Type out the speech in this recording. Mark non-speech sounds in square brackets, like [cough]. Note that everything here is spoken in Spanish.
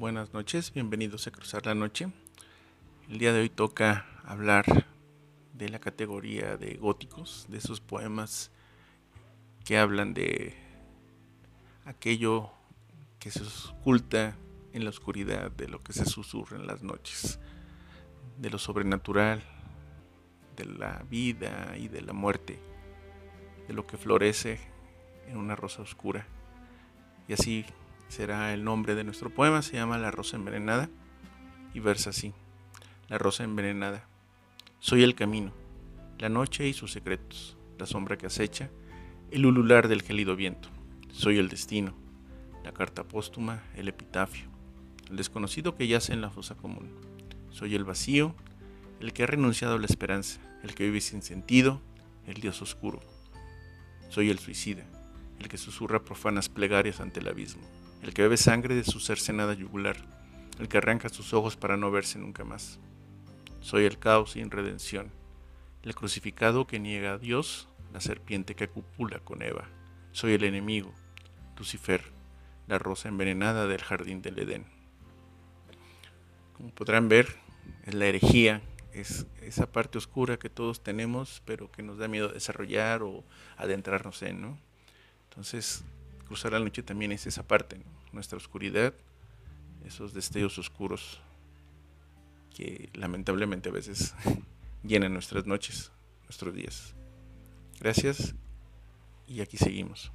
buenas noches, bienvenidos a Cruzar la Noche. El día de hoy toca hablar de la categoría de góticos, de esos poemas que hablan de aquello que se oculta en la oscuridad, de lo que se susurra en las noches, de lo sobrenatural, de la vida y de la muerte, de lo que florece en una rosa oscura. Y así será el nombre de nuestro poema, se llama La Rosa Envenenada y versa así, La Rosa Envenenada. Soy el camino, la noche y sus secretos, la sombra que acecha, el ulular del gélido viento. Soy el destino, la carta póstuma, el epitafio, el desconocido que yace en la fosa común. Soy el vacío, el que ha renunciado a la esperanza, el que vive sin sentido, el dios oscuro. Soy el suicida, el que susurra profanas plegarias ante el abismo el que bebe sangre de su cercenada yugular, el que arranca sus ojos para no verse nunca más. Soy el caos sin redención, el crucificado que niega a Dios, la serpiente que cupula con Eva. Soy el enemigo, Lucifer, la rosa envenenada del jardín del Edén. Como podrán ver, es la herejía, es esa parte oscura que todos tenemos, pero que nos da miedo desarrollar o adentrarnos en, ¿no? Entonces, cruzar la noche también es esa parte, nuestra oscuridad, esos destellos oscuros que lamentablemente a veces [laughs] llenan nuestras noches, nuestros días. Gracias y aquí seguimos.